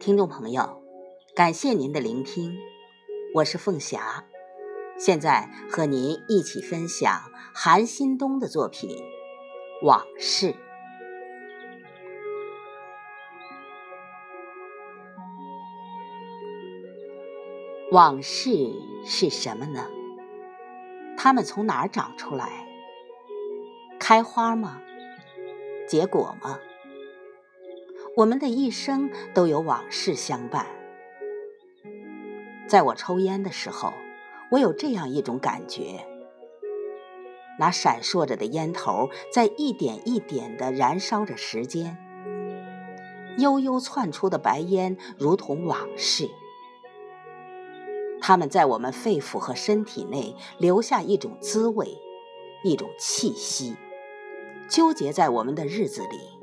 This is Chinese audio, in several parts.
听众朋友，感谢您的聆听，我是凤霞，现在和您一起分享韩新东的作品《往事》。往事是什么呢？它们从哪儿长出来？开花吗？结果吗？我们的一生都有往事相伴。在我抽烟的时候，我有这样一种感觉：那闪烁着的烟头在一点一点地燃烧着时间，悠悠窜出的白烟如同往事，它们在我们肺腑和身体内留下一种滋味，一种气息，纠结在我们的日子里。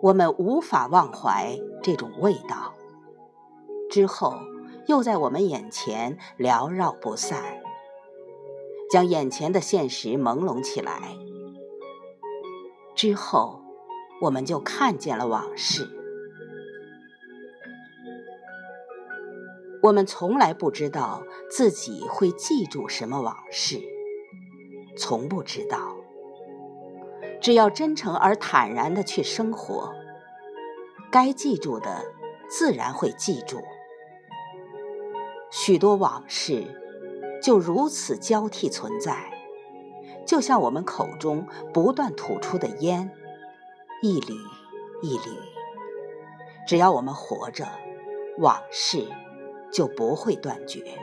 我们无法忘怀这种味道，之后又在我们眼前缭绕不散，将眼前的现实朦胧起来。之后，我们就看见了往事。我们从来不知道自己会记住什么往事，从不知道。只要真诚而坦然的去生活，该记住的自然会记住。许多往事就如此交替存在，就像我们口中不断吐出的烟，一缕一缕。只要我们活着，往事就不会断绝。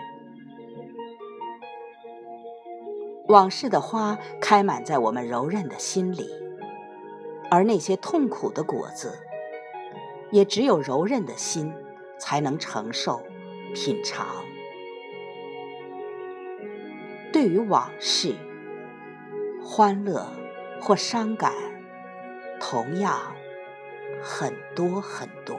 往事的花开满在我们柔韧的心里，而那些痛苦的果子，也只有柔韧的心才能承受、品尝。对于往事，欢乐或伤感，同样很多很多。